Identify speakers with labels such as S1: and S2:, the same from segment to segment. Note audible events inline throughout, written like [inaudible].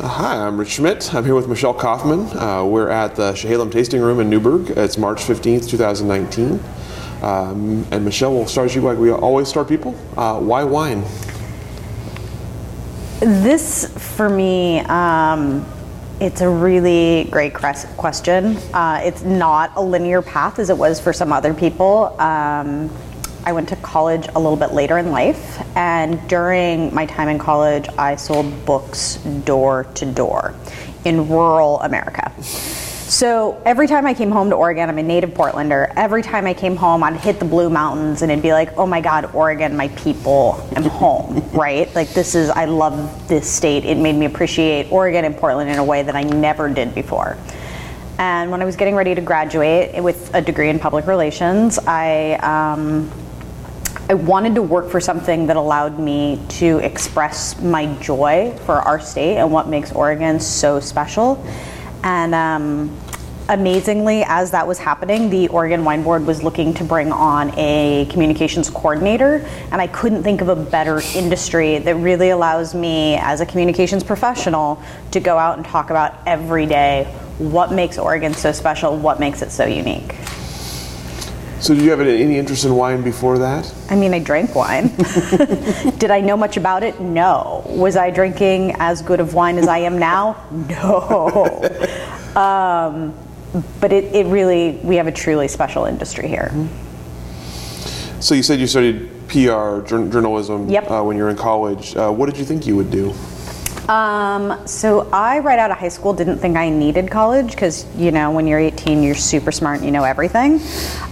S1: Hi, I'm Rich Schmidt. I'm here with Michelle Kaufmann. Uh, we're at the Chehalem Tasting Room in Newberg. It's March 15th, 2019. Um, and Michelle, we'll start you like we always start people. Uh, why wine?
S2: This, for me, um, it's a really great question. Uh, it's not a linear path as it was for some other people. Um, I went to college a little bit later in life, and during my time in college, I sold books door to door in rural America. So every time I came home to Oregon, I'm a native Portlander. Every time I came home, I'd hit the Blue Mountains and it'd be like, oh my God, Oregon, my people, I'm home, [laughs] right? Like this is, I love this state. It made me appreciate Oregon and Portland in a way that I never did before. And when I was getting ready to graduate with a degree in public relations, I um, I wanted to work for something that allowed me to express my joy for our state and what makes Oregon so special. And um, amazingly, as that was happening, the Oregon Wine Board was looking to bring on a communications coordinator, and I couldn't think of a better industry that really allows me, as a communications professional, to go out and talk about every day what makes Oregon so special, what makes it so unique.
S1: So, did you have any interest in wine before that?
S2: I mean, I drank wine. [laughs] did I know much about it? No. Was I drinking as good of wine as I am now? No. [laughs] Um, but it, it really, we have a truly special industry here.
S1: So, you said you studied PR, journalism,
S2: yep.
S1: uh, when you were in college. Uh, what did you think you would do?
S2: Um, so I, right out of high school, didn't think I needed college because, you know, when you're 18, you're super smart and you know everything.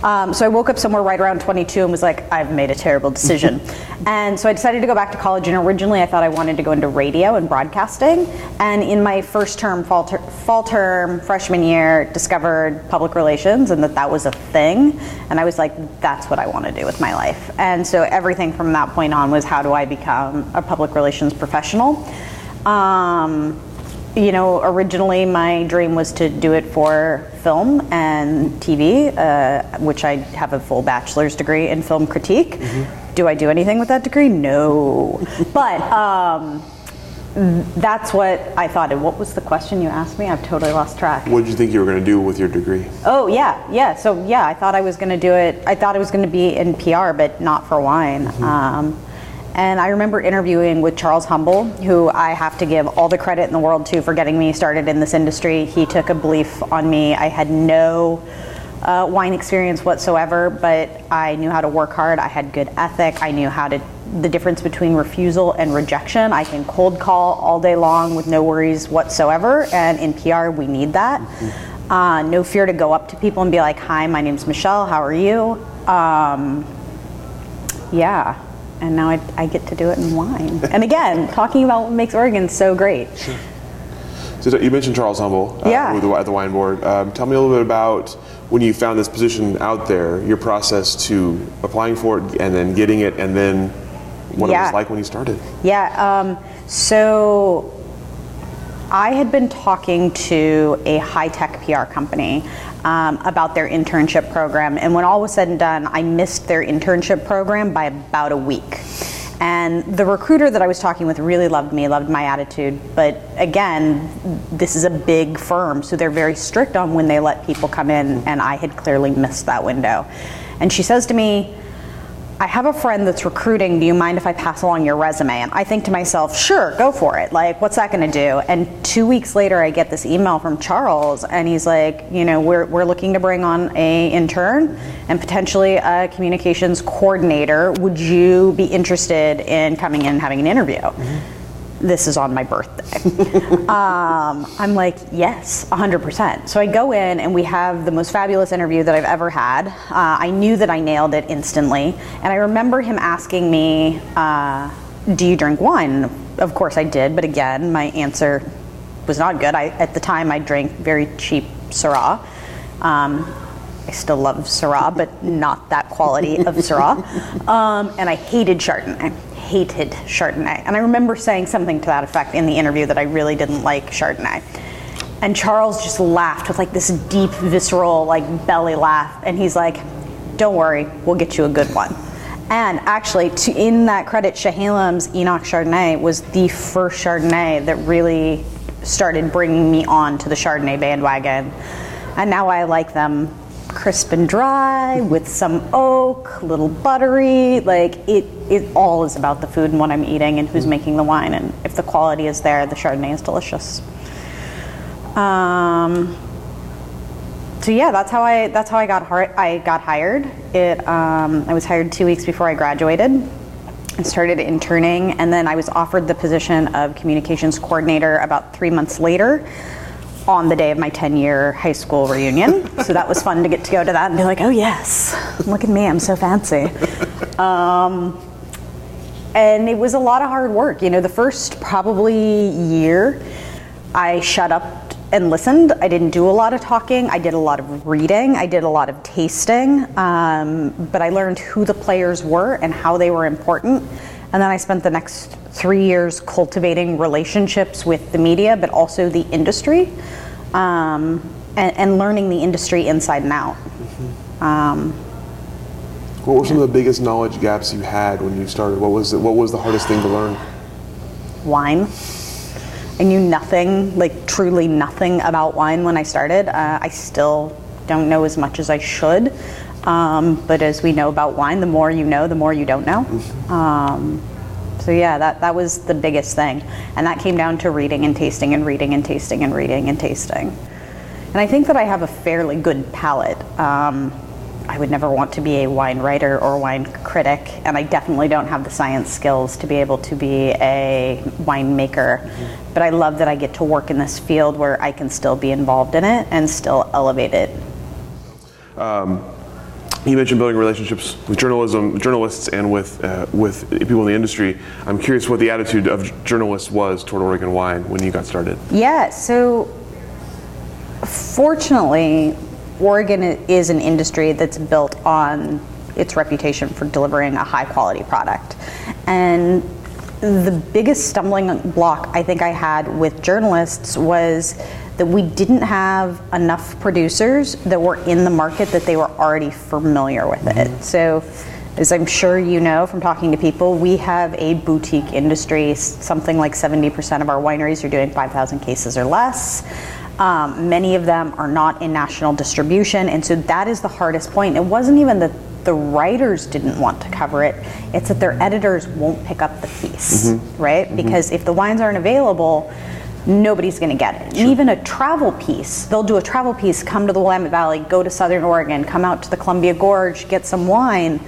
S2: Um, so I woke up somewhere right around 22 and was like, I've made a terrible decision. [laughs] and so I decided to go back to college. And originally I thought I wanted to go into radio and broadcasting. And in my first term, fall, ter- fall term, freshman year, discovered public relations and that that was a thing. And I was like, that's what I want to do with my life. And so everything from that point on was how do I become a public relations professional? Um, you know, originally my dream was to do it for film and TV, uh, which I have a full bachelor's degree in film critique. Mm-hmm. Do I do anything with that degree? No. [laughs] but um, that's what I thought. And what was the question you asked me? I've totally lost track.
S1: What did you think you were going to do with your degree?
S2: Oh, yeah, yeah. So, yeah, I thought I was going to do it. I thought I was going to be in PR, but not for wine. Mm-hmm. Um, and I remember interviewing with Charles Humble, who I have to give all the credit in the world to for getting me started in this industry. He took a belief on me. I had no uh, wine experience whatsoever, but I knew how to work hard. I had good ethic. I knew how to the difference between refusal and rejection. I can cold call all day long with no worries whatsoever, and in PR we need that. Mm-hmm. Uh, no fear to go up to people and be like, "Hi, my name's Michelle. How are you?" Um, yeah, and now I, I, get to do it in wine. and again, [laughs] talking about what makes Oregon so great. Sure.
S1: So you mentioned Charles Humble uh,
S2: yeah.
S1: at the wine board. Um, tell me a little bit about when you found this position out there, your process to applying for it and then getting it, and then what yeah. it was like when you started.
S2: Yeah. Um, so I had been talking to a high tech PR company um, about their internship program. And when all was said and done, I missed their internship program by about a week. And the recruiter that I was talking with really loved me, loved my attitude. But again, this is a big firm, so they're very strict on when they let people come in, and I had clearly missed that window. And she says to me, I have a friend that's recruiting. Do you mind if I pass along your resume? And I think to myself, sure, go for it. Like, what's that going to do? And two weeks later, I get this email from Charles, and he's like, you know, we're, we're looking to bring on a intern and potentially a communications coordinator. Would you be interested in coming in and having an interview? Mm-hmm this is on my birthday. [laughs] um, I'm like, yes, 100%. So I go in and we have the most fabulous interview that I've ever had. Uh, I knew that I nailed it instantly. And I remember him asking me, uh, Do you drink wine? Of course I did, but again, my answer was not good. I, at the time, I drank very cheap Syrah. Um, I still love Syrah, but not that quality of Syrah. [laughs] Um, and I hated Chardonnay. Hated Chardonnay. And I remember saying something to that effect in the interview that I really didn't like Chardonnay. And Charles just laughed with like this deep, visceral, like belly laugh. And he's like, Don't worry, we'll get you a good one. And actually, to in that credit, Chehalem's INOX Chardonnay was the first Chardonnay that really started bringing me on to the Chardonnay bandwagon. And now I like them crisp and dry with some oak, a little buttery. Like it, it all is about the food and what I'm eating and who's making the wine. And if the quality is there, the Chardonnay is delicious. Um, so yeah, that's how I that's how I got hi- I got hired. It um, I was hired two weeks before I graduated. I started interning, and then I was offered the position of communications coordinator about three months later on the day of my 10 year high school reunion. so that was fun to get to go to that and be like, oh, yes, look at me, I'm so fancy. Um, and it was a lot of hard work. You know, the first probably year, I shut up and listened. I didn't do a lot of talking. I did a lot of reading. I did a lot of tasting. Um, but I learned who the players were and how they were important. And then I spent the next three years cultivating relationships with the media, but also the industry, um, and, and, learning the industry inside and out. Um,
S1: what were some of the biggest knowledge gaps you had when you started? What was it, what was the hardest thing to learn?
S2: Wine. I knew nothing, like truly nothing about wine when I started. Uh, I still don't know as much as I should. Um, but as we know about wine, the more you know, the more you don't know. Um, so yeah, that, that was the biggest thing. And that came down to reading and tasting and reading and tasting and reading and tasting. And I think that I have a fairly good palate. Um, I would never want to be a wine writer or wine critic, and I definitely don't have the science skills to be able to be a winemaker. Mm-hmm. But I love that I get to work in this field where I can still be involved in it and still elevate it. Um,
S1: you mentioned building relationships with journalism, journalists, and with uh, with people in the industry. I'm curious what the attitude of journalists was toward Oregon wine when you got started.
S2: Yeah, so fortunately, Oregon is an industry that's built on its reputation for delivering a high quality product, and the biggest stumbling block I think I had with journalists was that we didn't have enough producers that were in the market that they were already familiar with it. Mm-hmm. So, as I'm sure you know from talking to people, we have a boutique industry. Something like 70% of our wineries are doing 5,000 cases or less. Um, many of them are not in national distribution, and so that is the hardest point. It wasn't even that the writers didn't want to cover it, it's that their editors won't pick up the piece, mm-hmm. right? Mm-hmm. Because if the wines aren't available, nobody's going to get it. Sure. Even a travel piece, they'll do a travel piece, come to the Willamette Valley, go to Southern Oregon, come out to the Columbia Gorge, get some wine,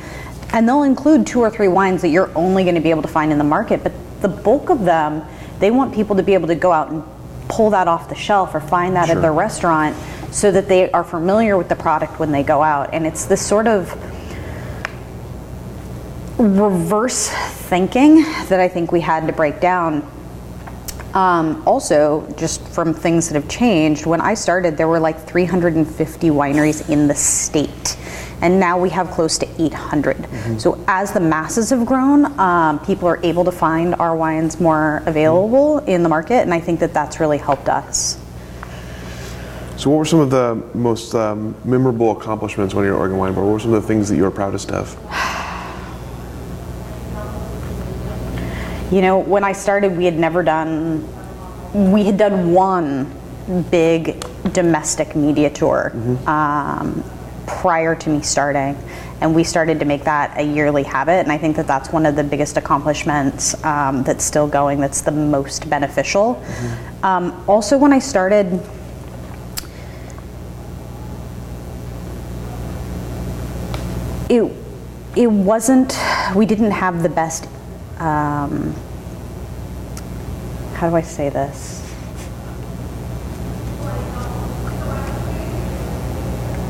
S2: and they'll include two or three wines that you're only going to be able to find in the market. But the bulk of them, they want people to be able to go out and pull that off the shelf or find that sure. at their restaurant so that they are familiar with the product when they go out. And it's this sort of reverse thinking that I think we had to break down um, also, just from things that have changed, when I started, there were like 350 wineries in the state. And now we have close to 800. Mm-hmm. So, as the masses have grown, um, people are able to find our wines more available mm-hmm. in the market, and I think that that's really helped us.
S1: So, what were some of the most um, memorable accomplishments when you were Oregon Wine Board? What were some of the things that you were proudest of? [sighs]
S2: You know, when I started, we had never done, we had done one big domestic media tour mm-hmm. um, prior to me starting. And we started to make that a yearly habit. And I think that that's one of the biggest accomplishments um, that's still going, that's the most beneficial. Mm-hmm. Um, also, when I started, it, it wasn't, we didn't have the best um, how do I say this?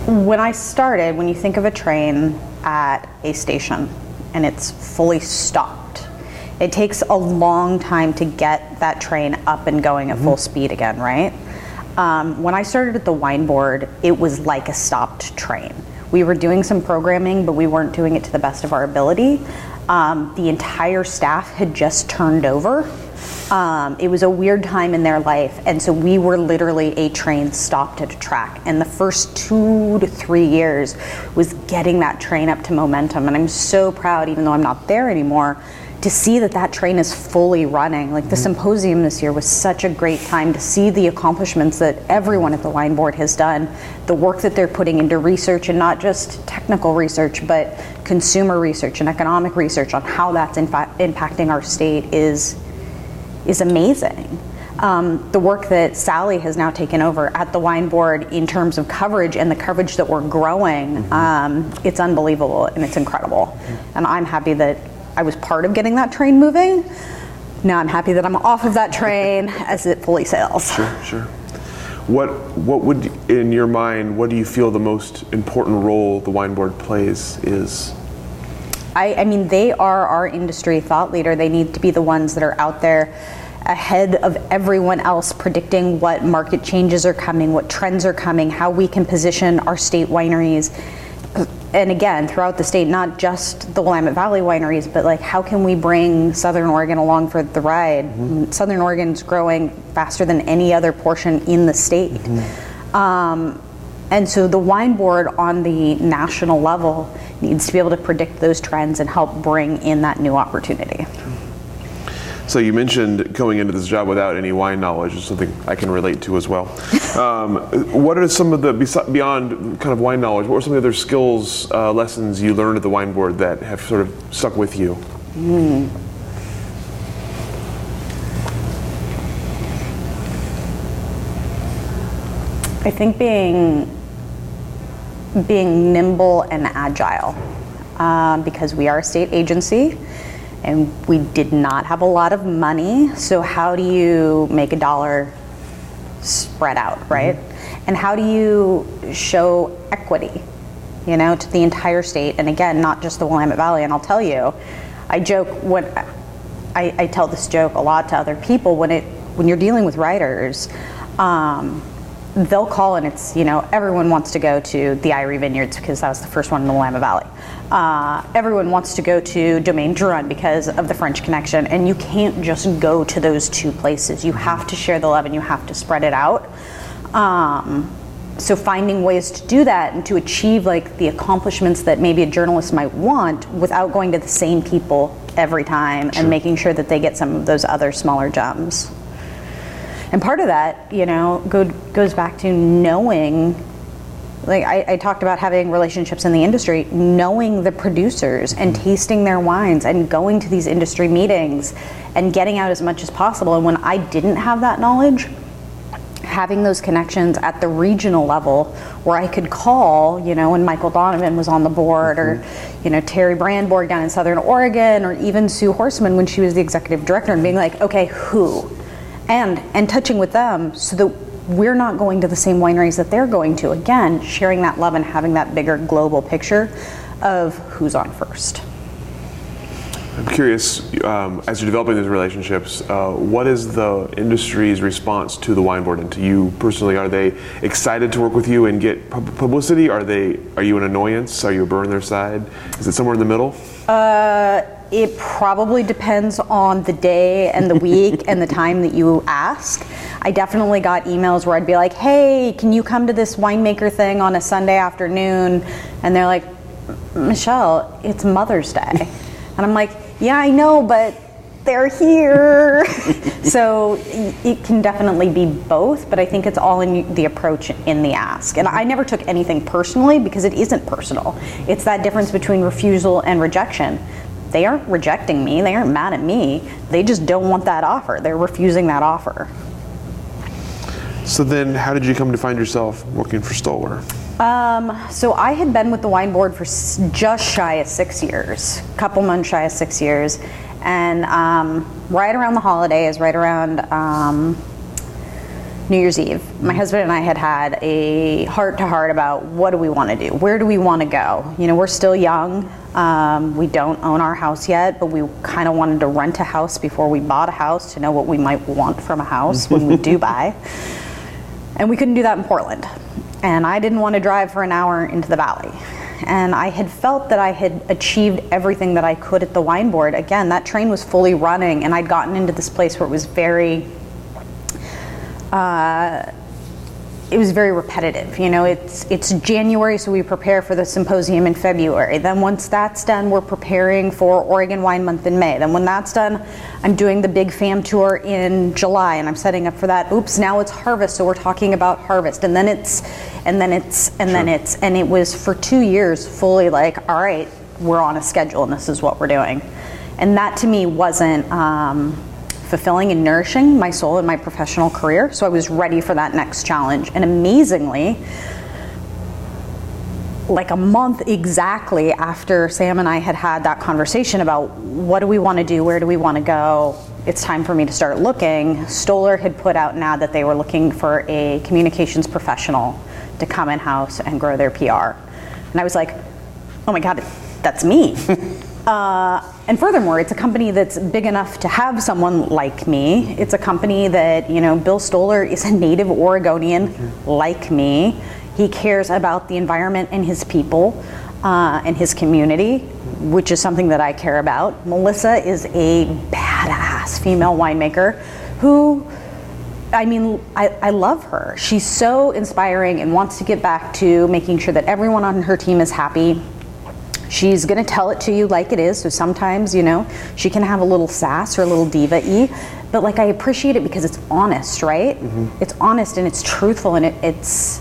S2: When I started, when you think of a train at a station and it's fully stopped, It takes a long time to get that train up and going at full speed again, right? Um, when I started at the wine board, it was like a stopped train. We were doing some programming, but we weren't doing it to the best of our ability. Um, the entire staff had just turned over. Um, it was a weird time in their life, and so we were literally a train stopped at a track. And the first two to three years was getting that train up to momentum. And I'm so proud, even though I'm not there anymore, to see that that train is fully running. Like the symposium this year was such a great time to see the accomplishments that everyone at the wine board has done, the work that they're putting into research and not just technical research, but consumer research and economic research on how that's in fact impacting our state is is amazing. Um, the work that Sally has now taken over at the wine board in terms of coverage and the coverage that we're growing, um, it's unbelievable and it's incredible. And I'm happy that I was part of getting that train moving. Now I'm happy that I'm off of that train [laughs] as it fully sails.
S1: Sure, sure. What what would in your mind? What do you feel the most important role the wine board plays is?
S2: I, I mean, they are our industry thought leader. They need to be the ones that are out there ahead of everyone else, predicting what market changes are coming, what trends are coming, how we can position our state wineries. And again, throughout the state, not just the Willamette Valley wineries, but like how can we bring Southern Oregon along for the ride? Southern Oregon's growing faster than any other portion in the state. Um, and so the wine board on the national level needs to be able to predict those trends and help bring in that new opportunity.
S1: So you mentioned going into this job without any wine knowledge is something I can relate to as well. [laughs] um, what are some of the beyond kind of wine knowledge? What are some of the other skills, uh, lessons you learned at the wine board that have sort of stuck with you?
S2: I think being being nimble and agile um, because we are a state agency and we did not have a lot of money. So how do you make a dollar spread out, right? And how do you show equity, you know, to the entire state? And again, not just the Willamette Valley. And I'll tell you, I joke when I, I tell this joke a lot to other people when it when you're dealing with writers. Um, they'll call and it's you know everyone wants to go to the Eyrie Vineyards because that was the first one in the Willamette Valley. Uh, everyone wants to go to Domaine Drouhin because of the French connection, and you can't just go to those two places. You have to share the love and you have to spread it out. Um, so finding ways to do that and to achieve like the accomplishments that maybe a journalist might want without going to the same people every time and making sure that they get some of those other smaller gems. And part of that, you know, go, goes back to knowing, like I, I talked about having relationships in the industry, knowing the producers and mm-hmm. tasting their wines and going to these industry meetings and getting out as much as possible. And when I didn't have that knowledge, having those connections at the regional level where I could call, you know, when Michael Donovan was on the board or, mm-hmm. you know, Terry Brandborg down in Southern Oregon or even Sue Horstmann when she was the executive director and being like, okay, who? And and touching with them so that we're not going to the same wineries that they're going to. Again, sharing that love and having that bigger global picture of who's on first.
S1: I'm curious, um, as you're developing these relationships, uh, what is the industry's response to the wine board and to you personally? Are they excited to work with you and get pub- publicity? Are they? Are you an annoyance? Are you a burn on their side? Is it somewhere in the middle?
S2: Uh, it probably depends on the day and the week and the [laughs] time that you ask. I definitely got emails where I'd be like, hey, can you come to this winemaker thing on a Sunday afternoon? And they're like, Michelle, it's Mother's Day. And I'm like, yeah, I know, but they're here. [laughs] so it can definitely be both, but I think it's all in the approach in the ask. And I never took anything personally because it isn't personal. It's that difference between refusal and rejection. They aren't rejecting me, they aren't mad at me. They just don't want that offer. They're refusing that offer.
S1: So then, how did you come to find yourself working for Stoller?
S2: Um, so I had been with the wine board for s- just shy of six years, a couple months shy of six years, and um, right around the holidays, right around um, New Year's Eve. My husband and I had had a heart to heart about what do we want to do? Where do we want to go? You know, we're still young. Um, we don't own our house yet, but we kind of wanted to rent a house before we bought a house to know what we might want from a house when we do [laughs] buy. And we couldn't do that in Portland. And I didn't want to drive for an hour into the valley. And I had felt that I had achieved everything that I could at the wine board. Again, that train was fully running, and I'd gotten into this place where it was very uh, it was very repetitive. You know, it's it's January, so we prepare for the symposium in February. Then once that's done, we're preparing for Oregon Wine Month in May. Then when that's done, I'm doing the big FAM tour in July, and I'm setting up for that. Oops, now it's harvest, so we're talking about harvest, and then it's, and then it's, and sure. then it's, and it was for two years fully like, all right, we're on a schedule, and this is what we're doing, and that to me wasn't. Um, fulfilling and nourishing my soul and my professional career. So I was ready for that next challenge. And amazingly, like a month exactly after Sam and I had had that conversation about what do we want to do, where do we want to go, it's time for me to start looking. Stoller had put out ad that they were looking for a communications professional to come in house and grow their PR. And I was like, oh my God, that's me. [laughs] Uh, and furthermore, it's a company that's big enough to have someone like me. It's a company that, you know, Bill Stoller is a native Oregonian like me. He cares about the environment and his people uh, and his community, which is something that I care about. Melissa is a badass female winemaker who I mean, I, I, love her. She's so inspiring and wants to get back to making sure that everyone on her team is happy. She's going to tell it to you like it is. So sometimes, you know, she can have a little sass or a little diva y, but like I appreciate it because it's honest, right? Mm-hmm. It's honest and it's truthful and it, it's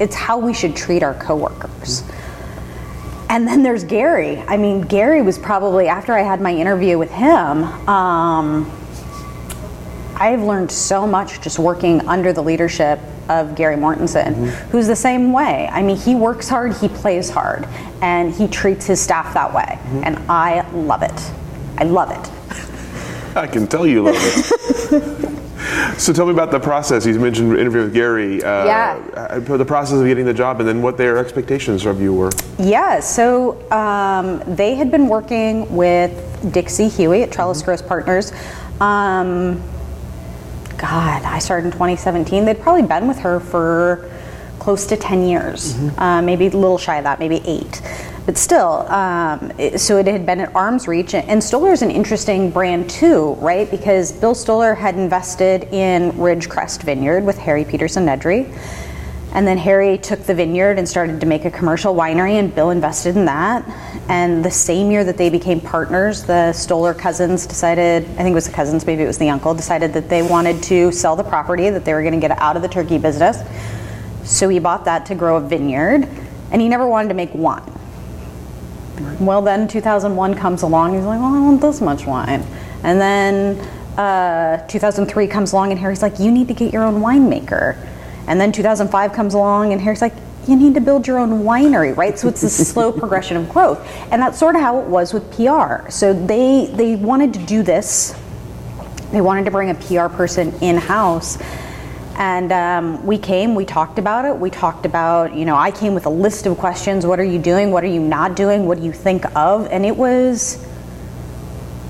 S2: it's how we should treat our coworkers. Mm-hmm. And then there's Gary. I mean, Gary was probably after I had my interview with him. Um, I've learned so much just working under the leadership of Gary Mortensen, mm-hmm. who's the same way. I mean, he works hard, he plays hard, and he treats his staff that way. Mm-hmm. And I love it. I love it. [laughs]
S1: I can tell you love it. [laughs] so tell me about the process. You mentioned interview with Gary. Uh,
S2: yeah.
S1: Uh, the process of getting the job, and then what their expectations of you were.
S2: Yeah. So um, they had been working with Dixie Huey at Trellis mm-hmm. Growth Partners. Um, God, I started in 2017. They'd probably been with her for close to 10 years, mm-hmm. uh, maybe a little shy of that, maybe eight. But still, um, it, so it had been at arm's reach. And Stoller is an interesting brand too, right? Because Bill Stoller had invested in Ridgecrest Vineyard with Harry Peterson Nedry. And then Harry took the vineyard and started to make a commercial winery, and Bill invested in that. And the same year that they became partners, the Stoller cousins decided, I think it was the cousins, maybe it was the uncle, decided that they wanted to sell the property, that they were going to get out of the turkey business. So he bought that to grow a vineyard, and he never wanted to make wine. Well, then 2001 comes along, he's like, well, I want this much wine. And then uh, 2003 comes along, and Harry's like, you need to get your own winemaker. And then 2005 comes along, and Harry's like, you need to build your own winery, right? So it's a [laughs] slow progression of growth, and that's sort of how it was with PR. So they they wanted to do this. They wanted to bring a PR person in house. And um, we came, we talked about it. We talked about, you know, I came with a list of questions. What are you doing? What are you not doing? What do you think of? And it was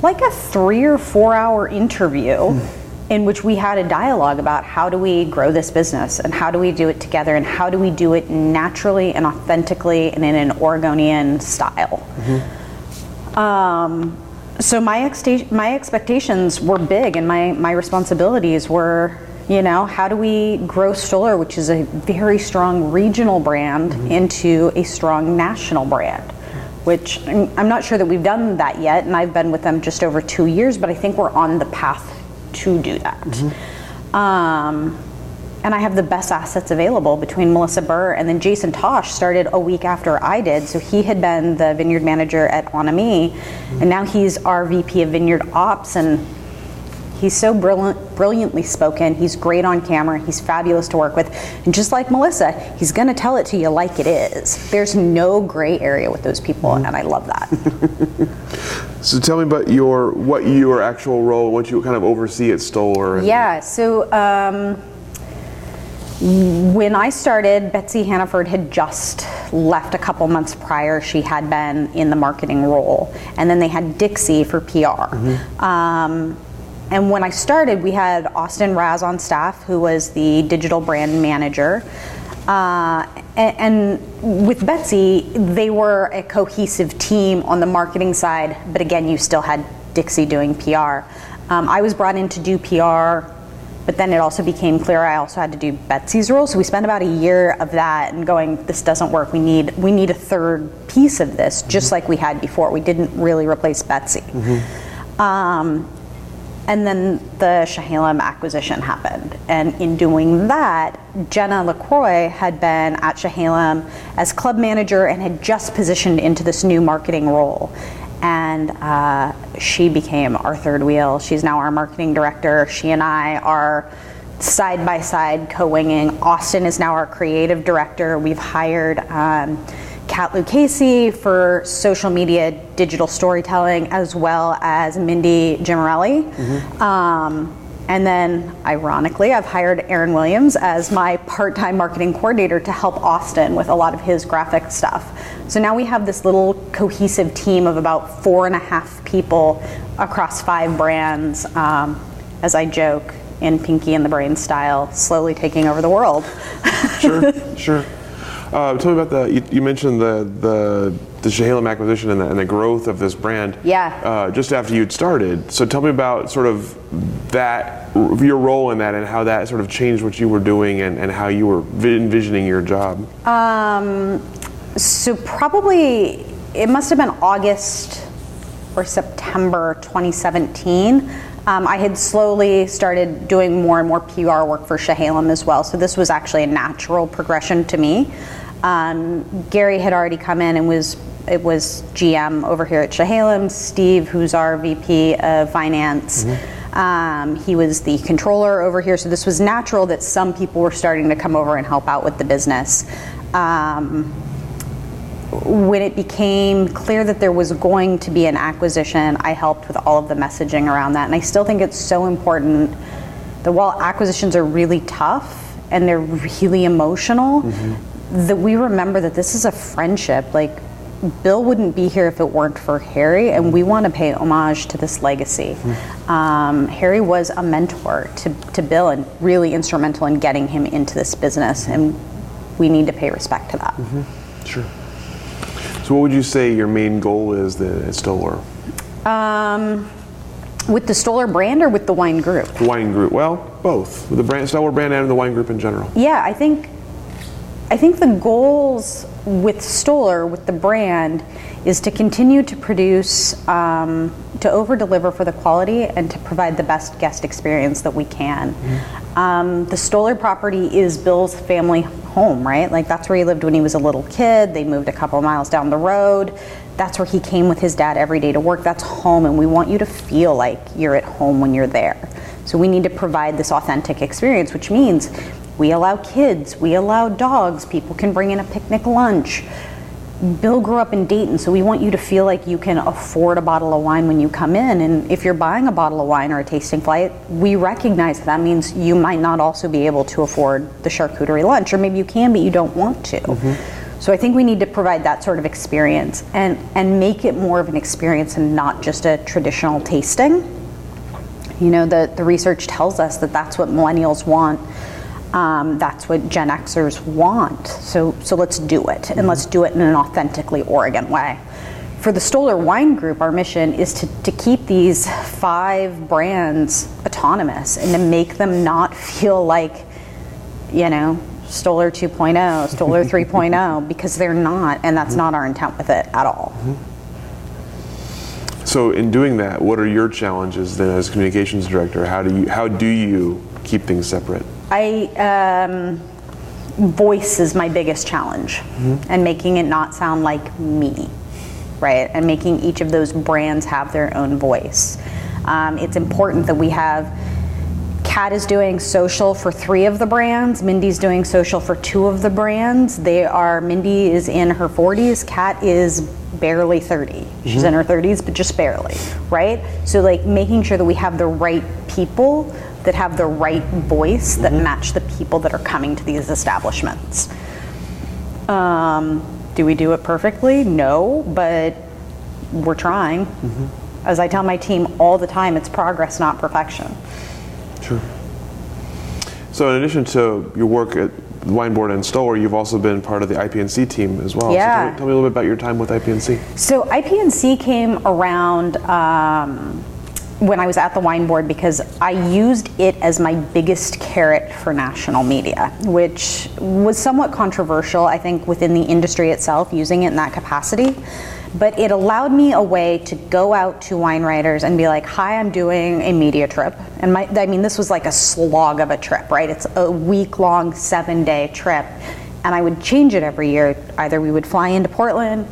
S2: like a three or four hour interview. [laughs] In which we had a dialogue about how do we grow this business and how do we do it together and how do we do it naturally and authentically and in an Oregonian style. Mm-hmm. Um, so my, ex- my expectations were big and my, my responsibilities were you know how do we grow Stoller which is a very strong regional brand mm-hmm. into a strong national brand which I'm not sure that we've done that yet and I've been with them just over two years but I think we're on the path to do that. Mm-hmm. Um, and I have the best assets available between Melissa Burr and then Jason Tosh started a week after I did. So he had been the vineyard manager at Onami, mm-hmm. and now he's our VP of vineyard ops. And He's so brilliant, brilliantly spoken. He's great on camera. He's fabulous to work with. And just like Melissa, he's going to tell it to you like it is. There's no gray area with those people, mm-hmm. and I love
S1: that. [laughs] so tell me about your what your actual role, what you kind of oversee at Stoller.
S2: Yeah. So. Um, When I started, Betsy Hannaford had just left a couple months prior. She had been in the marketing role. And then they had Dixie for PR. Um, and when I started, we had Austin Raz on staff, who was the digital brand manager. Uh, and, and with Betsy, they were a cohesive team on the marketing side, but again, you still had Dixie doing PR. Um, I was brought in to do PR, but then it also became clear I also had to do Betsy's role. So we spent about a year of that and going, this doesn't work. We need we need a third piece of this, just like we had before. We didn't really replace Betsy. Um, and then the Chehalem acquisition happened. And in doing that, Jenna LaCroix had been at Chehalem as club manager and had just positioned into this new marketing role. And uh, she became our third wheel. She's now our marketing director. She and I are side by side co winging. Austin is now our creative director. We've hired um, Kat Lucchese for social media digital storytelling, as well as Mindy Gimarelli. Um, and then, ironically, I've hired Aaron Williams as my part time marketing coordinator to help Austin with a lot of his graphic stuff. So now we have this little cohesive team of about four and a half people across five brands, um, as I joke, in Pinky and the Brain style, slowly taking over the world.
S1: Sure, [laughs] sure. Uh, tell me about the. You, you mentioned the the the Chehalem acquisition and the, and the growth of this brand.
S2: Yeah.
S1: Uh, just after you'd started, so tell me about sort of that your role in that and how that sort of changed what you were doing and, and how you were envisioning your job.
S2: Um, so probably it must have been August or September 2017. Um, I had slowly started doing more and more PR work for Chehalem as well. So this was actually a natural progression to me. Um, Gary had already come in and was it was GM over here at Chehalem. Steve, who's our VP of Finance. Um, he was the controller over here, so this was natural that some people were starting to come over and help out with the business. Um, when it became clear that there was going to be an acquisition, I helped with all of the messaging around that. And I still think it's so important that while acquisitions are really tough and they're really emotional, mm-hmm. that we remember that this is a friendship. Like, Bill wouldn't be here if it weren't for Harry, and we want to pay homage to this legacy. Mm-hmm. Um, Harry was a mentor to, to Bill and really instrumental in getting him into this business, and we need to pay respect to that. Mm-hmm.
S1: Sure. So, what would you say your main goal is then at Stoller?
S2: Um, with the Stoller brand or with the wine group?
S1: The wine group. Well, both. With the brand, Stoller brand and the wine group in general.
S2: Yeah, I think I think the goals with Stoller, with the brand, is to continue to produce, um, to over deliver for the quality, and to provide the best guest experience that we can. Um, the Stoller property is Bill's family home, right? Like that's where he lived when he was a little kid. They moved a couple miles down the road. That's where he came with his dad every day to work. That's home, and we want you to feel like you're at home when you're there. So we need to provide this authentic experience, which means we allow kids, we allow dogs, people can bring in a picnic lunch. Bill grew up in Dayton, so we want you to feel like you can afford a bottle of wine when you come in. And if you're buying a bottle of wine or a tasting flight, we recognize that, that means you might not also be able to afford the charcuterie lunch, or maybe you can, but you don't want to. Mm-hmm. So I think we need to provide that sort of experience and, and make it more of an experience and not just a traditional tasting. You know, the, the research tells us that that's what millennials want. Um, that's what Gen Xers want. So, so let's do it, and let's do it in an authentically Oregon way. For the Stoller Wine Group, our mission is to, to keep these five brands autonomous and to make them not [laughs] feel like, you know, Stoller 2.0, Stoller [laughs] 3.0, because they're not, and that's not our intent with it at all.
S1: So, in doing that, what are your challenges then as communications director? How do you how do you keep things separate?
S2: I um, voice is my biggest challenge, and making it not sound like me, right? And making each of those brands have their own voice. Um, it's important that we have. Kat is doing social for three of the brands. Mindy's doing social for two of the brands. They are Mindy is in her 40s. Kat is barely 30. She's in her 30s, but just barely, right? So like making sure that we have the right people that have the right voice that match the people that are coming to these establishments. Um, do we do it perfectly? No, but we're trying. As I tell my team all the time, it's progress, not perfection.
S1: Sure. So, in addition to your work at the Wine Board and Stoller, you've also been part of the IPNC team as well. So
S2: Yeah.
S1: tell, me, tell me a little bit about your time with IPNC.
S2: So IPNC came around um, when I was at the wine board because I used it as my biggest carrot for national media, which was somewhat controversial, I think, within the industry itself, using it in that capacity. But it allowed me a way to go out to wine writers and be like, "Hi, I'm doing a media trip," and my, I mean, this was like a slog of a trip, right? It's a week-long, seven-day trip, and I would change it every year. Either we would fly into Portland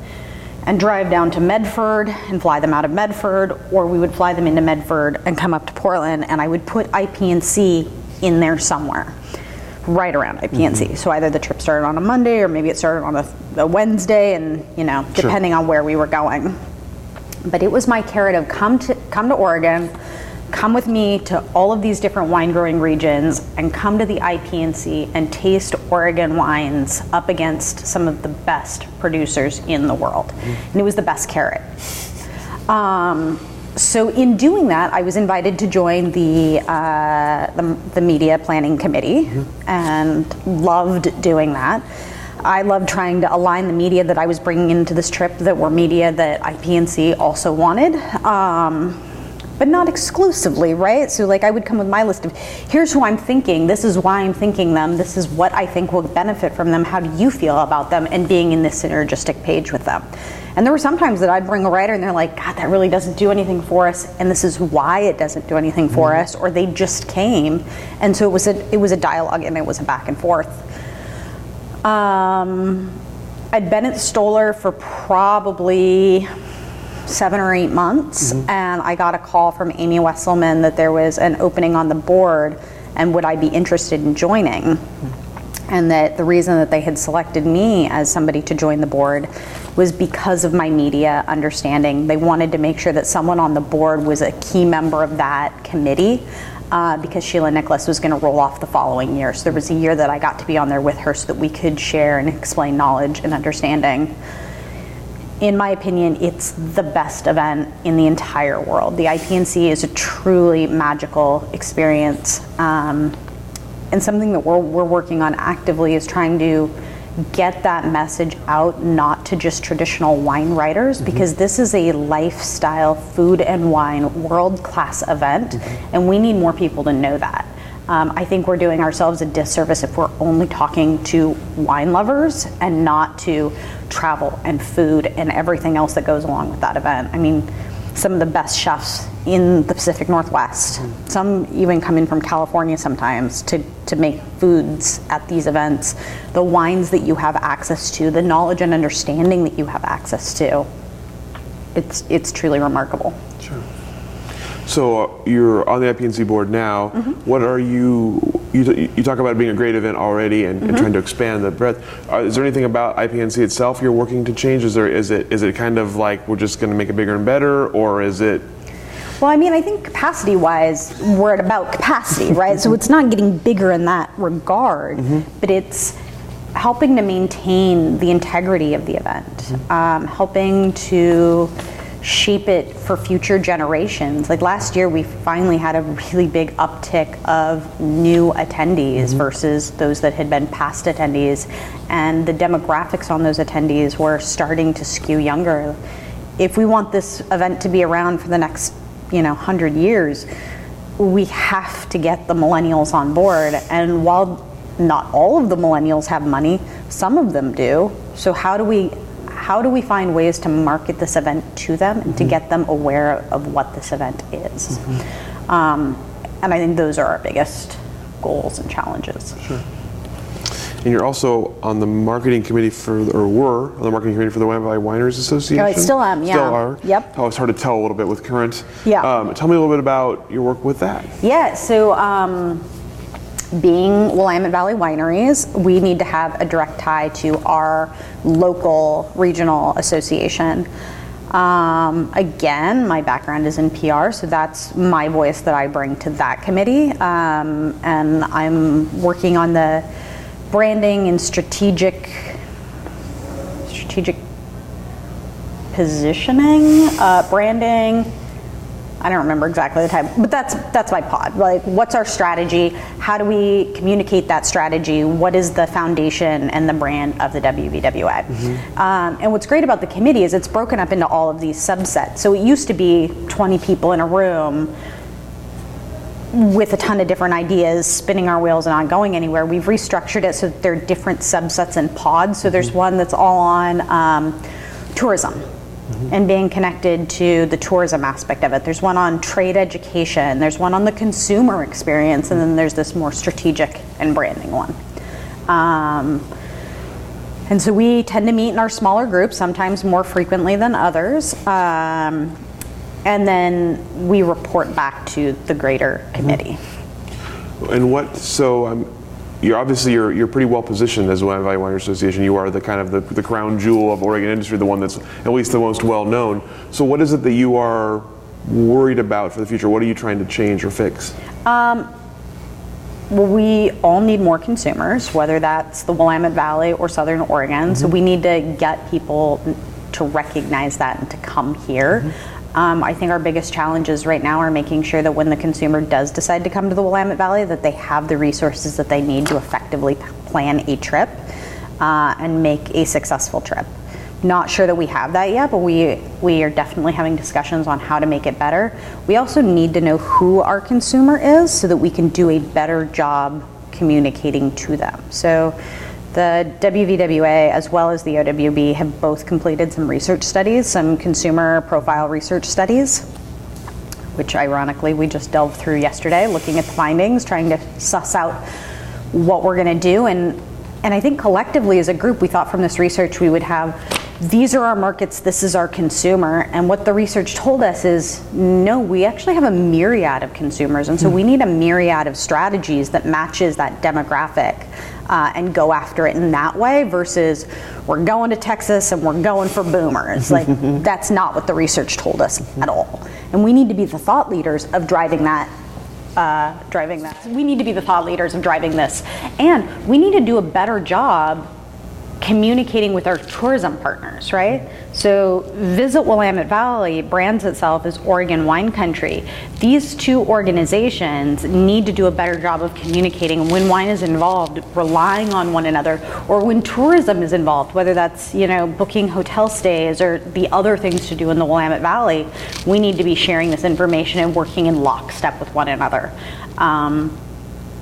S2: and drive down to Medford and fly them out of Medford, or we would fly them into Medford and come up to Portland, and I would put IPNC in there somewhere, right around IPNC. Mm-hmm. So either the trip started on a Monday, or maybe it started on a, a Wednesday, and you know,
S1: Sure.
S2: depending on where we were going. But it was my carrot of come to come to Oregon, come with me to all of these different wine growing regions, and come to the IPNC and taste Oregon wines up against some of the best producers in the world. And it was the best carrot. Um, so in doing that, I was invited to join the, uh, the, the media planning committee and loved doing that. I loved trying to align the media that I was bringing into this trip that were media that IPNC also wanted. Um, but not exclusively, right? So, like, I would come with my list of here's who I'm thinking, this is why I'm thinking them, this is what I think will benefit from them, how do you feel about them, and being in this synergistic page with them. And there were some times that I'd bring a writer and they're like, God, that really doesn't do anything for us, and this is why it doesn't do anything for us, or they just came. And so it was a it was a dialogue and it was a back and forth. Um, I'd been at Stoller for probably seven or eight months, and I got a call from Amy Wesselman that there was an opening on the board, and would I be interested in joining? And that the reason that they had selected me as somebody to join the board was because of my media understanding. They wanted to make sure that someone on the board was a key member of that committee. Uh, because Sheila Nicholas was going to roll off the following year. So there was a year that I got to be on there with her so that we could share and explain knowledge and understanding in my opinion, it's the best event in the entire world. The IPNC is a truly magical experience. Um, and something that we're, we're working on actively is trying to get that message out not to just traditional wine writers because this is a lifestyle food and wine world class event and we need more people to know that um, I think we're doing ourselves a disservice if we're only talking to wine lovers and not to travel and food and everything else that goes along with that event. I mean, some of the best chefs in the Pacific Northwest, some even come in from California sometimes to, to make foods at these events. The wines that you have access to, the knowledge and understanding that you have access to, it's, it's truly remarkable.
S1: Sure. So uh, you're on the IPNC board now. What are you, you? You talk about it being a great event already and, and trying to expand the breadth. Uh, is there anything about IPNC itself you're working to change? Is there is it is it kind of like we're just going to make it bigger and better, or is it?
S2: Well, I mean, I think capacity wise, we're at about capacity, [laughs] right? so it's not getting bigger in that regard, but it's helping to maintain the integrity of the event, um, helping to shape it for future generations. Like last year, we finally had a really big uptick of new attendees mm-hmm. versus those that had been past attendees, and the demographics on those attendees were starting to skew younger. If we want this event to be around for the next, you know, hundred years, we have to get the millennials on board. And while not all of the millennials have money, some of them do. So how do we how do we find ways to market this event to them and to get them aware of what this event is? Um, and I think those are our biggest goals and challenges. Sure.
S1: And you're also on the marketing committee for, or were on the marketing committee for the Willamette Valley Wineries Association.
S2: Oh, I still am, yeah.
S1: Still are.
S2: Yep.
S1: Oh, it's hard to tell a little bit with current.
S2: Yeah.
S1: Um, tell me a little bit about your work with that.
S2: Yeah, so um, being Willamette Valley Wineries, we need to have a direct tie to our local regional association. Um, again, my background is in PR, so that's my voice that I bring to that committee. Um, and I'm working on the branding and strategic strategic positioning, uh, branding. I don't remember exactly the time, but that's that's my pod. Like, what's our strategy? How do we communicate that strategy? What is the foundation and the brand of the WVWA? Mm-hmm. Um, and what's great about the committee is it's broken up into all of these subsets. So it used to be 20 people in a room with a ton of different ideas, spinning our wheels and not going anywhere. We've restructured it so that there are different subsets and pods. So there's mm-hmm. one that's all on um, tourism mm-hmm. and being connected to the tourism aspect of it. There's one on trade education, there's one on the consumer experience, and then there's this more strategic and branding one. Um, and so we tend to meet in our smaller groups, sometimes more frequently than others. Um, and then we report back to the greater committee.
S1: And what, so um, you're obviously you're, you're pretty well positioned as Willamette Valley Winery Association. You are the kind of the, the crown jewel of Oregon industry, the one that's at least the most well known. So what is it that you are worried about for the future? What are you trying to change or fix? Um,
S2: well, we all need more consumers, whether that's the Willamette Valley or Southern Oregon. Mm-hmm. So we need to get people to recognize that and to come here. Mm-hmm. Um, I think our biggest challenges right now are making sure that when the consumer does decide to come to the Willamette Valley, that they have the resources that they need to effectively plan a trip uh, and make a successful trip. Not sure that we have that yet, but we we are definitely having discussions on how to make it better. We also need to know who our consumer is so that we can do a better job communicating to them. So the WVWA as well as the OWB have both completed some research studies, some consumer profile research studies, which ironically we just delved through yesterday, looking at the findings, trying to suss out what we're going to do. And, and I think collectively as a group, we thought from this research we would have these are our markets, this is our consumer. And what the research told us is no, we actually have a myriad of consumers. And so we need a myriad of strategies that matches that demographic uh, and go after it in that way versus we're going to Texas and we're going for boomers. Like, [laughs] that's not what the research told us at all. And we need to be the thought leaders of driving that uh, driving that. We need to be the thought leaders of driving this. And we need to do a better job communicating with our tourism partners, right? So Visit Willamette Valley brands itself as Oregon Wine Country. These two organizations need to do a better job of communicating when wine is involved, relying on one another, or when tourism is involved, whether that's, you know, booking hotel stays or the other things to do in the Willamette Valley, we need to be sharing this information and working in lockstep with one another. Um,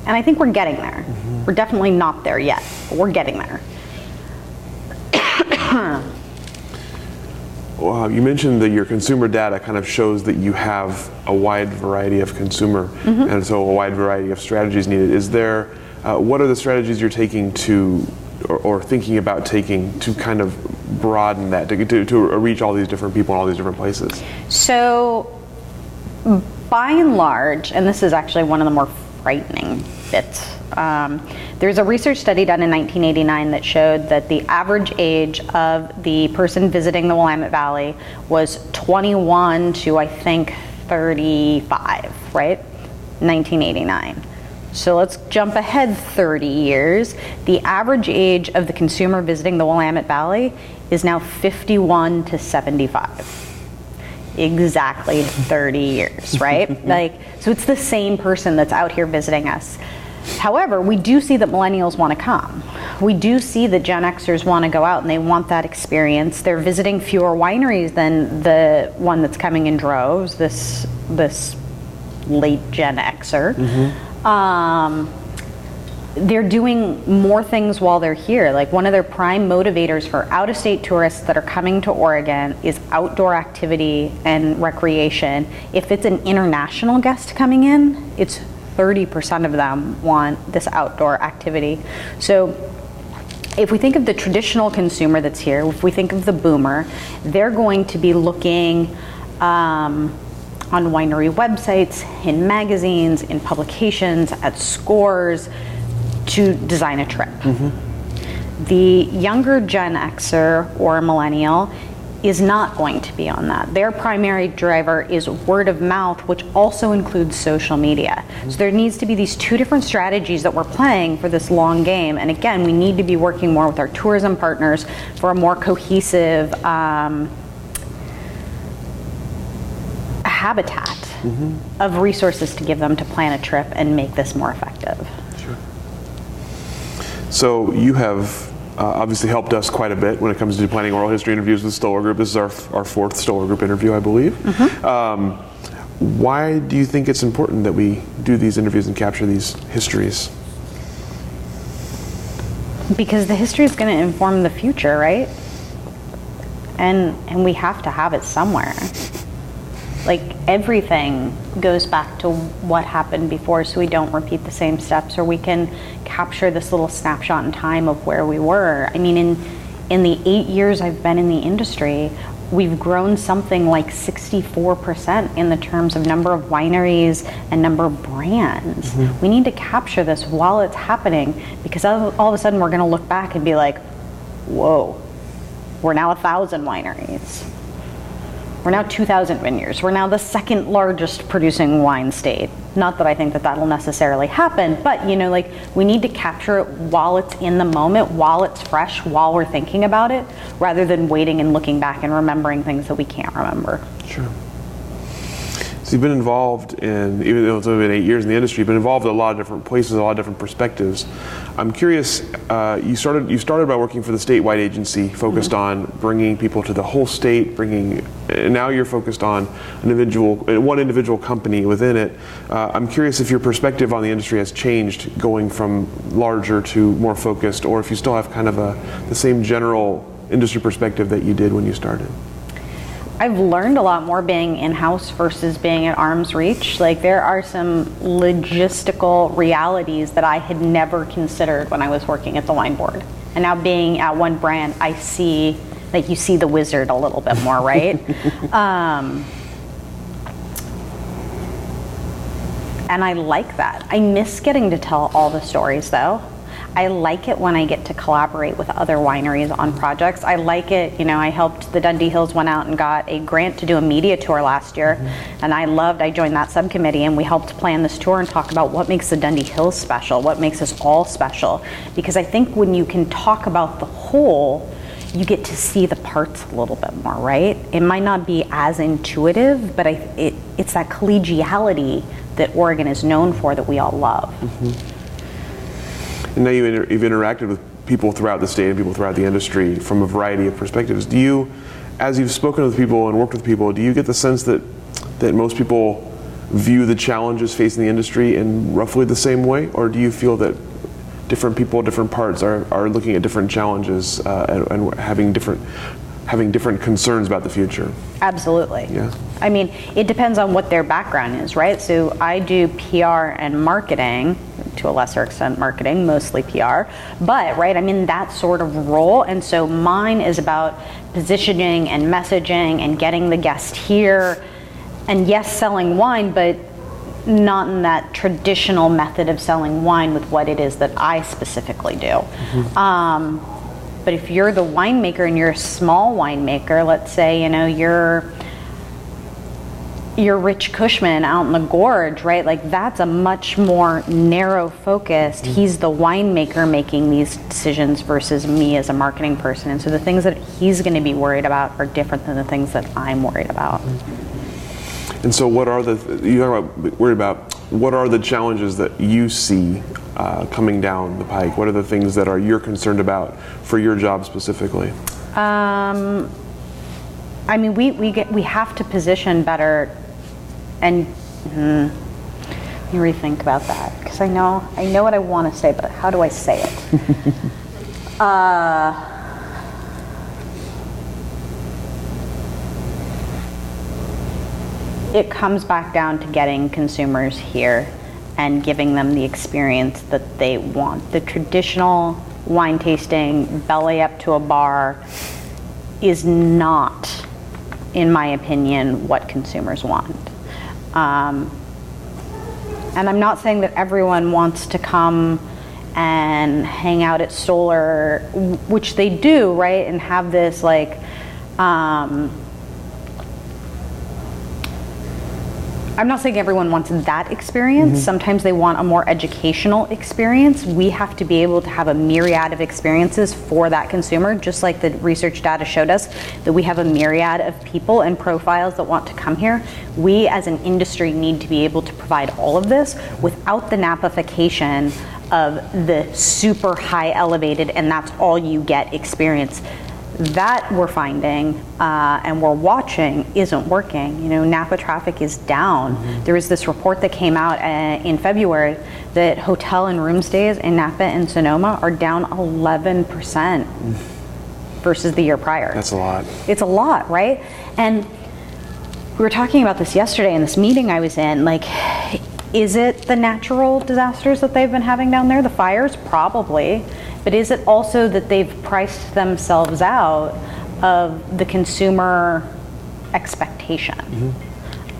S2: and I think we're getting there. Mm-hmm. We're definitely not there yet, but we're getting there.
S1: Well, you mentioned that your consumer data kind of shows that you have a wide variety of consumer, mm-hmm. and so a wide variety of strategies needed. Is there, uh, what are the strategies you're taking to, or, or, thinking about taking to kind of broaden that, to, to, to reach all these different people in all these different places?
S2: So, by and large, and this is actually one of the more frightening bits um, there's a research study done in 1989 that showed that the average age of the person visiting the Willamette Valley was 21 to, I think, 35, right? 1989. So let's jump ahead 30 years. The average age of the consumer visiting the Willamette Valley is now 51 to 75 exactly 30 years, right? [laughs] like, so it's the same person that's out here visiting us. However, we do see that millennials want to come. We do see that Gen Xers want to go out and they want that experience. They're visiting fewer wineries than the one that's coming in droves. This this late Gen Xer. Mm-hmm. Um, they're doing more things while they're here. Like one of their prime motivators for out of state tourists that are coming to Oregon is outdoor activity and recreation. If it's an international guest coming in, it's 30% of them want this outdoor activity. So if we think of the traditional consumer that's here, if we think of the boomer, they're going to be looking um, on winery websites, in magazines, in publications, at scores to design a trip. Mm-hmm. The younger Gen Xer or millennial is not going to be on that. Their primary driver is word of mouth, which also includes social media. So there needs to be these two different strategies that we're playing for this long game. And again, we need to be working more with our tourism partners for a more cohesive um, habitat mm-hmm. of resources to give them to plan a trip and make this more effective.
S1: So you have uh, obviously helped us quite a bit when it comes to planning oral history interviews with Stoller Group. This is our, our fourth Stoller Group interview, I believe. Mm-hmm. Um, why do you think it's important that we do these interviews and capture these histories?
S2: Because the history is going to inform the future, right? And and we have to have it somewhere. Like everything goes back to what happened before so we don't repeat the same steps or we can capture this little snapshot in time of where we were. I mean, in, in the eight years I've been in the industry, we've grown something like 64% in the terms of number of wineries and number of brands. Mm-hmm. We need to capture this while it's happening because all of a sudden we're going to look back and be like, whoa, we're now a thousand wineries. We're now 2,000 vineyards. We're now the second largest producing wine state. Not that I think that that'll necessarily happen, but you know, like we need to capture it while it's in the moment, while it's fresh, while we're thinking about it, rather than waiting and looking back and remembering things that we can't remember.
S1: Sure. So you've been involved in, even though it's only been eight years in the industry, you've been involved in a lot of different places, a lot of different perspectives. I'm curious. Uh, you started you started by working for the statewide agency, focused mm-hmm. on bringing people to the whole state, bringing. And now you're focused on an individual, one individual company within it. Uh, I'm curious if your perspective on the industry has changed, going from larger to more focused, or if you still have kind of a the same general industry perspective that you did when you started.
S2: I've learned a lot more being in house versus being at arm's reach. Like, there are some logistical realities that I had never considered when I was working at the wine board. And now, being at one brand, I see, like, you see the wizard a little bit more, right? [laughs] um, and I like that. I miss getting to tell all the stories, though. I like it when I get to collaborate with other wineries on projects. I like it, you know, I helped the Dundee Hills went out and got a grant to do a media tour last year, mm-hmm. and I loved, I joined that subcommittee and we helped plan this tour and talk about what makes the Dundee Hills special, what makes us all special. Because I think when you can talk about the whole, you get to see the parts a little bit more, right? It might not be as intuitive, but I, it, it's that collegiality that Oregon is known for that we all love. Mm-hmm.
S1: And now you inter- you've interacted with people throughout the state and people throughout the industry from a variety of perspectives. Do you, as you've spoken with people and worked with people, do you get the sense that that most people view the challenges facing the industry in roughly the same way, or do you feel that different people, different parts are, are looking at different challenges uh, and, and having different having different concerns about the future?
S2: Absolutely. Yeah. I mean, it depends on what their background is, right? So I do PR and marketing to a lesser extent marketing, mostly PR. But, right, I'm in that sort of role. And so mine is about positioning and messaging and getting the guest here. And yes, selling wine, but not in that traditional method of selling wine with what it is that I specifically do. Mm-hmm. Um, but if you're the winemaker and you're a small winemaker, let's say, you know, you're your Rich Cushman out in the gorge, right? Like that's a much more narrow focused. Mm-hmm. He's the winemaker making these decisions versus me as a marketing person. And so the things that he's going to be worried about are different than the things that I'm worried about.
S1: And so, what are the you talk about worried about? What are the challenges that you see uh, coming down the pike? What are the things that are you're concerned about for your job specifically? Um,
S2: I mean, we, we get we have to position better and let me rethink about that because I know I know what I want to say, but how do I say it? [laughs] uh, it comes back down to getting consumers here and giving them the experience that they want. The traditional wine tasting, belly up to a bar, is not, in my opinion, what consumers want. Um, and I'm not saying that everyone wants to come and hang out at Stoller, which they do, right? And have this like Um, I'm not saying everyone wants that experience.
S1: Mm-hmm.
S2: Sometimes they want a more educational experience. We have to be able to have a myriad of experiences for that consumer, just like the research data showed us that we have a myriad of people and profiles that want to come here. We as an industry need to be able to provide all of this without the napification of the super high elevated and that's all you get experience that we're finding uh, and we're watching isn't working. You know, Napa traffic is down. There was this report that came out uh, in February that hotel and room stays in Napa and Sonoma are down 11% versus the year prior.
S1: That's a lot.
S2: It's a lot, right? And we were talking about this yesterday in this meeting I was in. Like, is it the natural disasters that they've been having down there? The fires? Probably. But is it also that they've priced themselves out of the consumer expectation?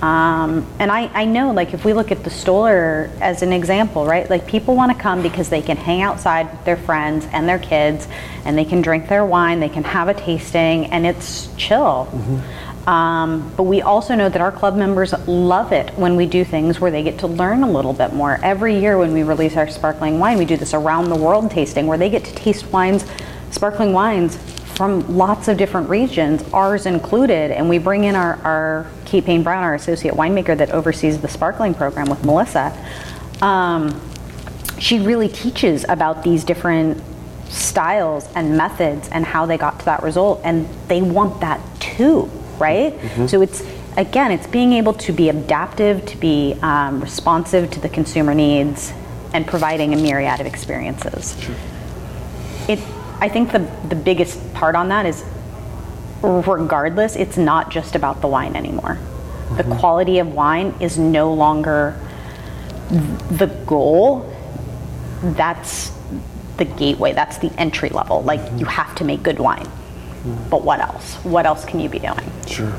S2: Um, and I, I know, like, if we look at the Stoller as an example, right? Like, people want to come because they can hang outside with their friends and their kids, and they can drink their wine, they can have a tasting, and it's chill. Um, but we also know that our club members love it when we do things where they get to learn a little bit more. Every year when we release our sparkling wine, we do this around the world tasting where they get to taste wines, sparkling wines from lots of different regions, ours included. And we bring in our, our Kate Payne Brown, our associate winemaker that oversees the sparkling program with Melissa. Um, she really teaches about these different styles and methods and how they got to that result and they want that too right? Mm-hmm. So it's again it's being able to be adaptive to be um, responsive to the consumer needs and providing a myriad of experiences. It i think the, the biggest part on that is regardless it's not just about the wine anymore. The mm-hmm. quality of wine is no longer the goal. That's the gateway. That's the entry level. Like mm-hmm. you have to make good wine but what else what else can you be doing
S1: Sure.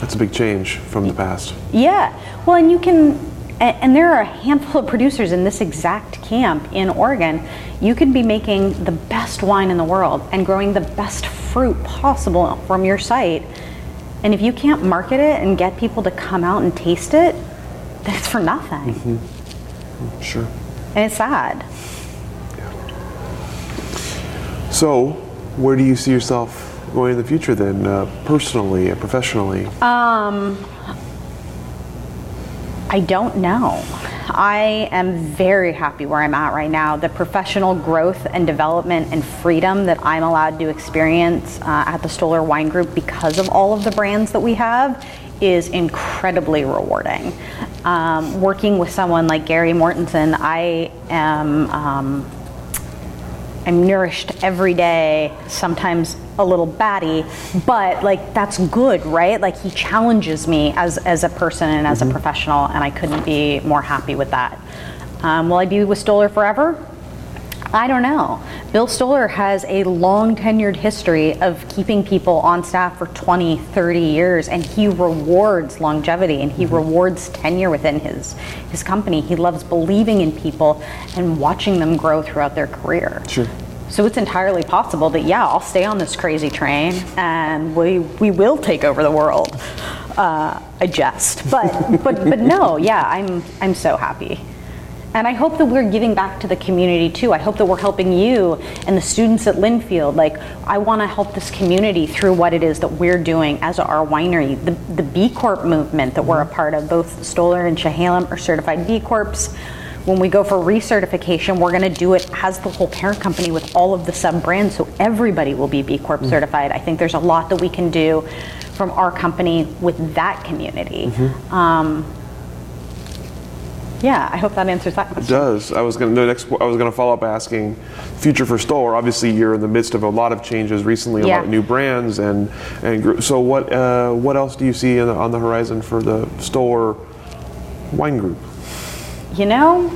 S1: That's a big change from the past.
S2: yeah well and you can and there are a handful of producers in this exact camp in Oregon. You could be making the best wine in the world and growing the best fruit possible from your site. And if you can't market it and get people to come out and taste it, then it's for nothing. Mm-hmm.
S1: Sure.
S2: And it's sad.
S1: So, where do you see yourself going in the future then, uh, personally and professionally?
S2: Um, I don't know. I am very happy where I'm at right now. The professional growth and development and freedom that I'm allowed to experience uh, at the Stoller Wine Group because of all of the brands that we have is incredibly rewarding. Um, working with someone like Gary Mortensen, I am. Um, I'm nourished every day, sometimes a little batty, but like that's good, right? Like he challenges me as, as a person and as a professional, and I couldn't be more happy with that. Um, will I be with Stoller forever? I don't know. Bill Stoller has a long tenured history of keeping people on staff for 20, 30 years, and he rewards longevity and he rewards tenure within his, his company. He loves believing in people and watching them grow throughout their career.
S1: Sure.
S2: So it's entirely possible that yeah, I'll stay on this crazy train and we we will take over the world. Uh, I jest, but but but no, yeah, I'm I'm so happy. And I hope that we're giving back to the community too. I hope that we're helping you and the students at Linfield. Like, I want to help this community through what it is that we're doing as our winery. The, the B Corp movement that we're a part of, both Stoller and Chehalem are certified B Corps. When we go for recertification, we're going to do it as the whole parent company with all of the sub brands, so everybody will be B Corp certified. I think there's a lot that we can do from our company with that community. Um, yeah, I hope that answers that question.
S1: It does. I was going to next. I was going to follow up asking, future for Stoller. Obviously, you're in the midst of a lot of changes recently, a
S2: Yeah.
S1: lot of new brands, and and gr- so what? Uh, what else do you see the, on the horizon for the Stoller Wine Group?
S2: You know,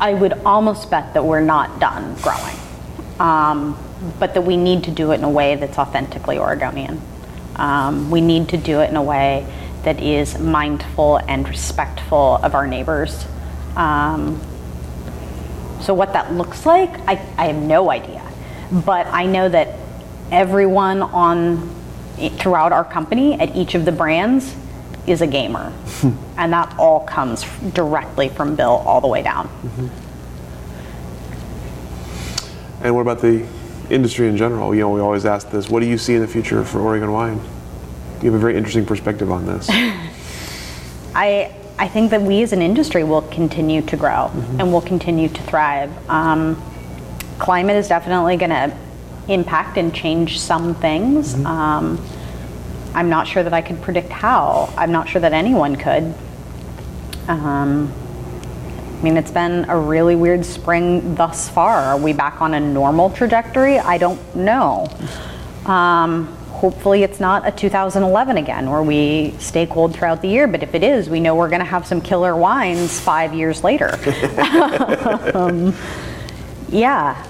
S2: I would almost bet that we're not done growing, um, but that we need to do it in a way that's authentically Oregonian. Um, we need to do it in a way that is mindful and respectful of our neighbors. Um, So what that looks like, I, I have no idea. But I know that everyone on throughout our company at each of the brands is a gamer. [laughs] and that all comes directly from Bill all the way down.
S1: Mm-hmm. And what about the industry in general? You know, we always ask this what do you see in the future for Oregon wine? You have a very interesting perspective on this. [laughs]
S2: I, I think that we as an industry will continue to grow mm-hmm. and will continue to thrive. Um, climate is definitely going to impact and change some things. Mm-hmm. Um, I'm not sure that I could predict how. I'm not sure that anyone could. Um, I mean, it's been a really weird spring thus far. Are we back on a normal trajectory? I don't know. Um, hopefully, it's not a 2011 again where we stay cold throughout the year. But if it is, we know we're going to have some killer wines five years later. [laughs] um, yeah.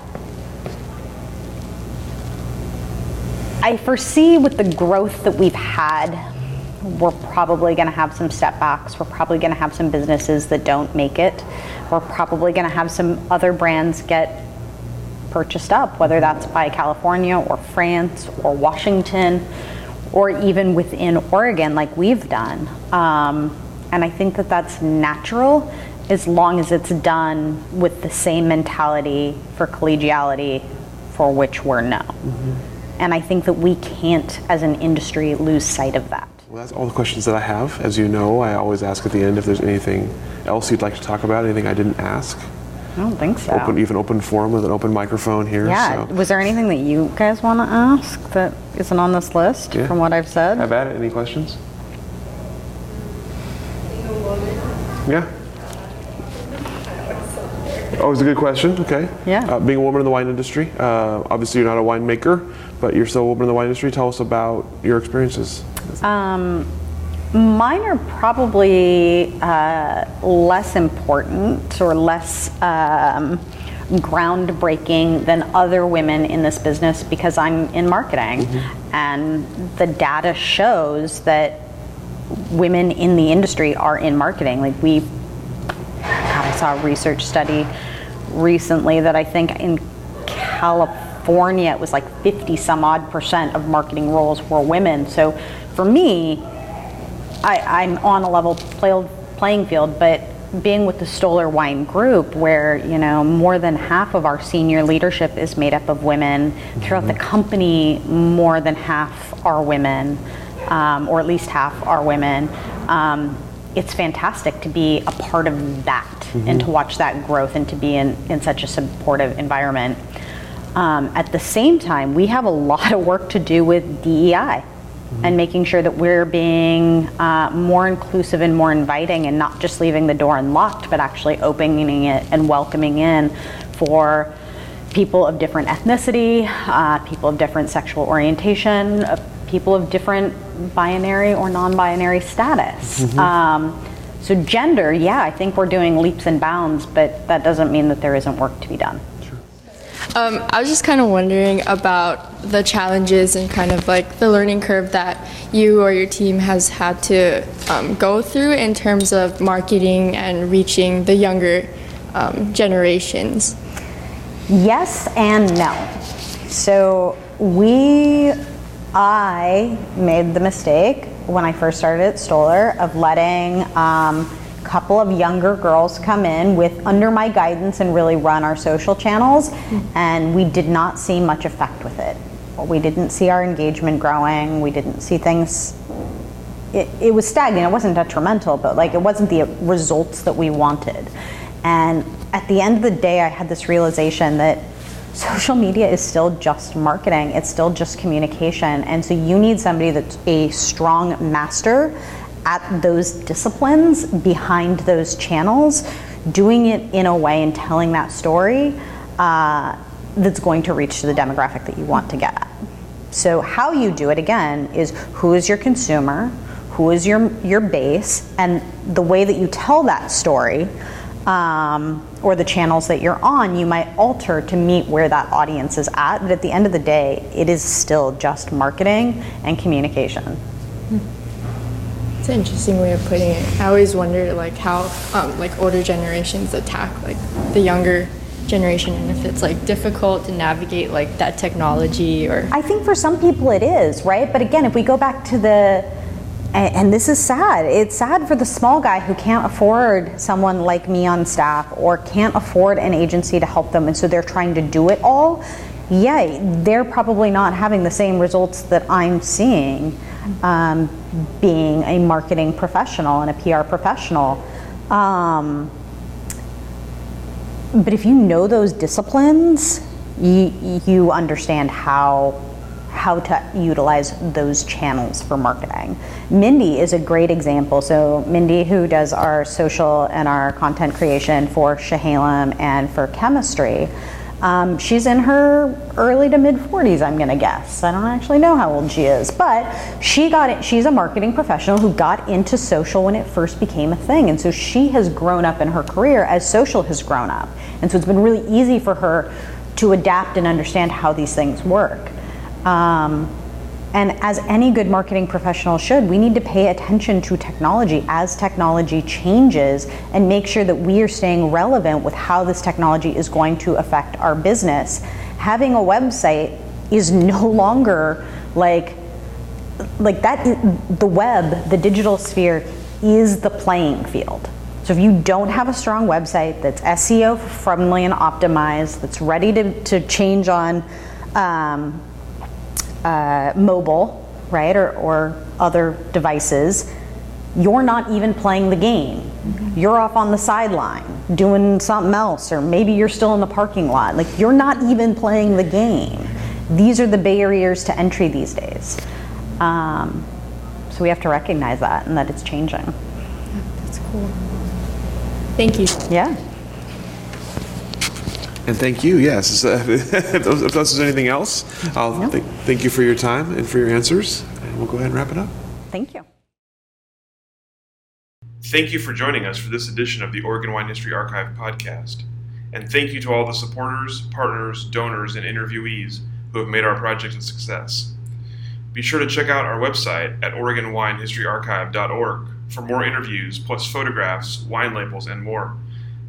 S2: I foresee with the growth that we've had we're probably going to have some setbacks. We're probably going to have some businesses that don't make it. We're probably going to have some other brands get purchased up, whether that's by California or France or Washington or even within Oregon, like we've done. Um, and I think that that's natural as long as it's done with the same mentality for collegiality for which we're known. Mm-hmm. And I think that we can't, as an industry, lose sight of that.
S1: Well, that's all the questions that I have. As you know, I always ask at the end if there's anything else you'd like to talk about, anything I didn't ask.
S2: I don't think so.
S1: Open, even open forum with an open microphone here.
S2: Yeah. So. Was there anything that you guys want to ask that isn't on this list yeah. from what I've said?
S1: Have at it. Any questions? Yeah. Oh, it's a good question. Okay.
S2: Yeah.
S1: Uh, being a woman in the wine industry, uh, obviously you're not a winemaker, but you're still a woman in the wine industry. Tell us about your experiences.
S2: Um, mine are probably uh, less important or less um, groundbreaking than other women in this business because I'm in marketing. Mm-hmm. And the data shows that women in the industry are in marketing. Like we, I saw a research study recently that I think in California it was like 50 some odd percent of marketing roles were women. So for me, I, am on a level play, playing field, but being with the Stoller Wine Group, where you know more than half of our senior leadership is made up of women, mm-hmm. throughout the company, more than half are women, um, or at least half are women. Um, it's fantastic to be a part of that mm-hmm. and to watch that growth and to be in, in such a supportive environment. Um, at the same time, we have a lot of work to do with DEI mm-hmm. and making sure that we're being uh, more inclusive and more inviting and not just leaving the door unlocked, but actually opening it and welcoming in for people of different ethnicity, uh, people of different sexual orientation, uh, people of different binary or non binary status. Mm-hmm. Um, so, gender, yeah, I think we're doing leaps and bounds, but that doesn't mean that there isn't work to be done.
S3: Um, I was just kind of wondering about the challenges and kind of like the learning curve that you or your team has had to um, go through in terms of marketing and reaching the younger um, generations.
S2: Yes and no. So we, I made the mistake when I first started at Stoller of letting um, a couple of younger girls come in with under my guidance and really run our social channels and we did not see much effect with it we didn't see our engagement growing. We didn't see things. It, it was stagnant. It wasn't detrimental but like it wasn't the results that we wanted. And at the end of the day i had this realization that social media is still just marketing. It's still just communication. And so you need somebody that's a strong master at those disciplines behind those channels, doing it in a way and telling that story uh, that's going to reach to the demographic that you want to get at. So, how you do it again is who is your consumer, who is your, your base, and the way that you tell that story. Um, or the channels that you're on, you might alter to meet where that audience is at. But at the end of the day, it is still just marketing and communication.
S3: It's an interesting way of putting it. I always wonder like how um, like older generations attack like the younger generation and if it's like difficult to navigate like that technology or
S2: I think for some people it is, right? But again, if we go back to the and, this is sad. It's sad for the small guy who can't afford someone like me on staff or can't afford an agency to help them and so they're trying to do it all. Yeah, they're probably not having the same results that I'm seeing um, being a marketing professional and a PR professional. Um, but if you know those disciplines, you, you understand how how to utilize those channels for marketing. Mindy is a great example. So Mindy, who does our social and our content creation for Chehalem and for chemistry, um, she's in her early to mid 40s, I'm going to guess. I don't actually know how old she is, but she got it. She's a marketing professional who got into social when it first became a thing, and so she has grown up in her career as social has grown up, and so it's been really easy for her to adapt and understand how these things work. Um, and as any good marketing professional should, we need to pay attention to technology as technology changes and make sure that we are staying relevant with how this technology is going to affect our business. Having a website is no longer like like that the web, the digital sphere is the playing field. So if you don't have a strong website that's SEO friendly and optimized, that's ready to, to change on um, uh, mobile, right, or, or other devices, you're not even playing the game. Mm-hmm. You're off on the sideline doing something else, or maybe you're still in the parking lot. Like, you're not even playing the game. These are the barriers to entry these days. Um, so we have to recognize that and that it's changing.
S3: That's cool. Thank you.
S2: Yeah.
S1: And thank you. Yes, [laughs] if there's anything else, I'll no. th- thank you for your time and for your answers. And we'll go ahead and wrap it up.
S2: Thank you.
S1: Thank you for joining us for this edition of the Oregon Wine History Archive podcast. And thank you to all the supporters, partners, donors, and interviewees who have made our project a success. Be sure to check out our website at OregonWineHistoryArchive.org for more interviews, plus photographs, wine labels, and more